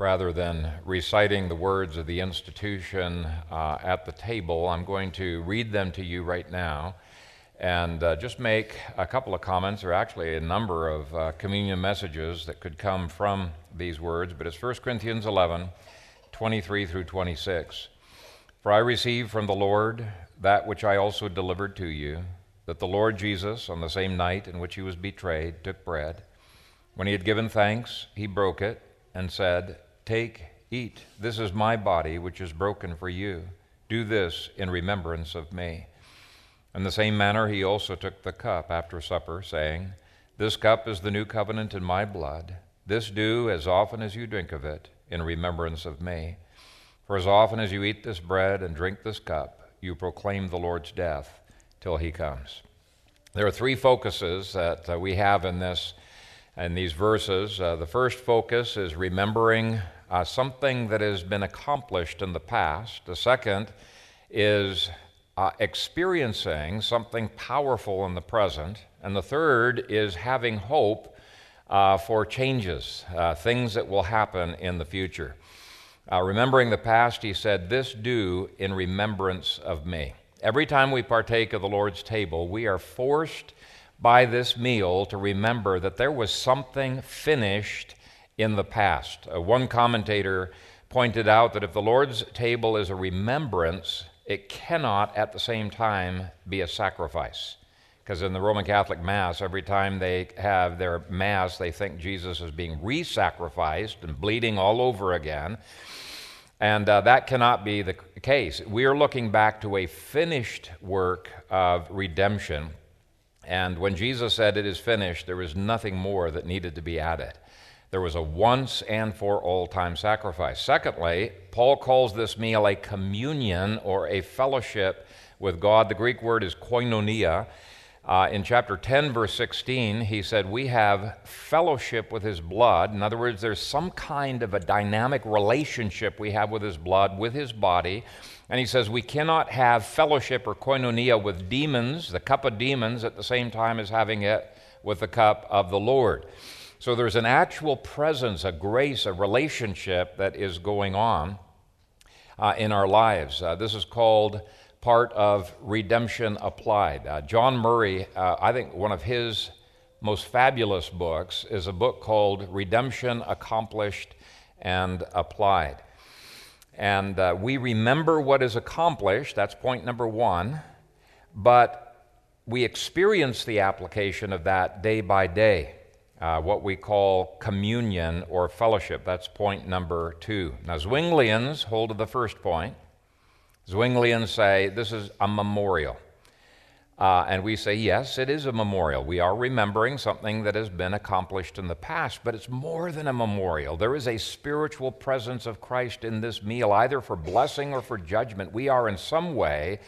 rather than reciting the words of the institution uh, at the table, I'm going to read them to you right now and uh, just make a couple of comments, or actually a number of uh, communion messages that could come from these words. But it's 1 Corinthians 11 23 through 26. For I received from the Lord that which I also delivered to you, that the Lord Jesus, on the same night in which he was betrayed, took bread. When he had given thanks, he broke it and said, Take, eat. This is my body, which is broken for you. Do this in remembrance of me. In the same manner, he also took the cup after supper, saying, This cup is the new covenant in my blood. This do as often as you drink of it in remembrance of me. For as often as you eat this bread and drink this cup, you proclaim the Lord's death till he comes. There are three focuses that uh, we have in this in these verses. Uh, the first focus is remembering uh, something that has been accomplished in the past. The second is uh, experiencing something powerful in the present. And the third is having hope uh, for changes, uh, things that will happen in the future. Uh, remembering the past, he said, This do in remembrance of me. Every time we partake of the Lord's table, we are forced by this meal to remember that there was something finished in the past. Uh, one commentator pointed out that if the Lord's table is a remembrance, it cannot at the same time be a sacrifice. Because in the Roman Catholic Mass, every time they have their Mass, they think Jesus is being re sacrificed and bleeding all over again. And uh, that cannot be the case. We are looking back to a finished work of redemption. And when Jesus said, It is finished, there was nothing more that needed to be added. There was a once and for all time sacrifice. Secondly, Paul calls this meal a communion or a fellowship with God. The Greek word is koinonia. Uh, in chapter 10, verse 16, he said, We have fellowship with his blood. In other words, there's some kind of a dynamic relationship we have with his blood, with his body. And he says, We cannot have fellowship or koinonia with demons, the cup of demons, at the same time as having it with the cup of the Lord. So there's an actual presence, a grace, a relationship that is going on uh, in our lives. Uh, this is called part of Redemption Applied. Uh, John Murray, uh, I think one of his most fabulous books is a book called Redemption Accomplished and Applied. And uh, we remember what is accomplished, that's point number one, but we experience the application of that day by day uh, what we call communion or fellowship. That's point number two. Now, Zwinglians hold to the first point. Zwinglians say this is a memorial. Uh, and we say, yes, it is a memorial. We are remembering something that has been accomplished in the past, but it's more than a memorial. There is a spiritual presence of Christ in this meal, either for blessing or for judgment. We are in some way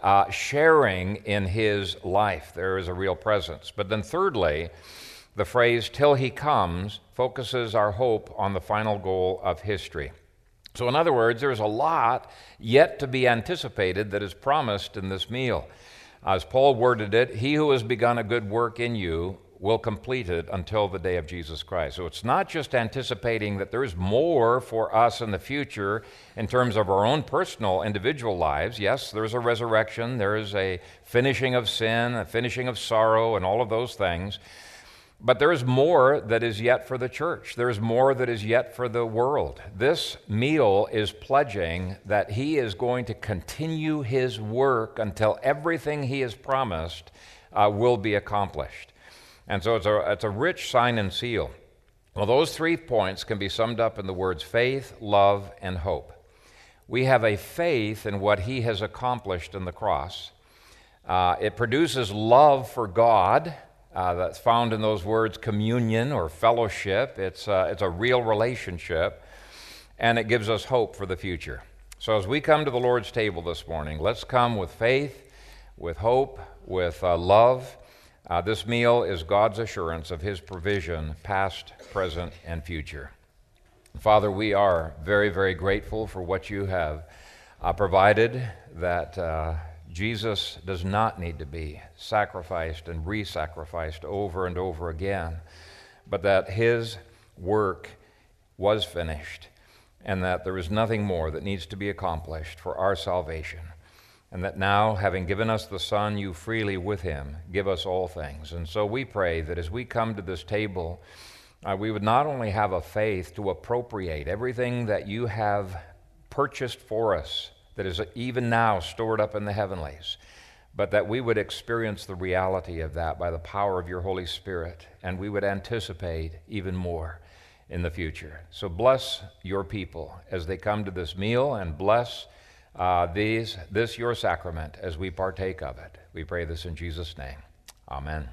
uh, sharing in his life. There is a real presence. But then, thirdly, the phrase, till he comes, focuses our hope on the final goal of history. So, in other words, there's a lot yet to be anticipated that is promised in this meal. As Paul worded it, he who has begun a good work in you will complete it until the day of Jesus Christ. So it's not just anticipating that there's more for us in the future in terms of our own personal individual lives. Yes, there's a resurrection, there is a finishing of sin, a finishing of sorrow, and all of those things. But there is more that is yet for the church. There is more that is yet for the world. This meal is pledging that he is going to continue his work until everything he has promised uh, will be accomplished. And so it's a, it's a rich sign and seal. Well, those three points can be summed up in the words faith, love, and hope. We have a faith in what he has accomplished in the cross. Uh, it produces love for God uh, that's found in those words communion or fellowship. It's, uh, it's a real relationship, and it gives us hope for the future. So, as we come to the Lord's table this morning, let's come with faith, with hope, with uh, love. Uh, this meal is God's assurance of His provision, past, present, and future. Father, we are very, very grateful for what you have uh, provided that uh, Jesus does not need to be sacrificed and re sacrificed over and over again, but that his work was finished. and that there is nothing more that needs to be accomplished for our salvation. And that now, having given us the Son, you freely with him give us all things. And so we pray that as we come to this table, uh, we would not only have a faith to appropriate everything that you have purchased for us, that is even now stored up in the heavenlies, but that we would experience the reality of that by the power of your Holy Spirit, and we would anticipate even more in the future. So bless your people as they come to this meal and bless uh, these, this your sacrament as we partake of it. We pray this in Jesus' name. Amen.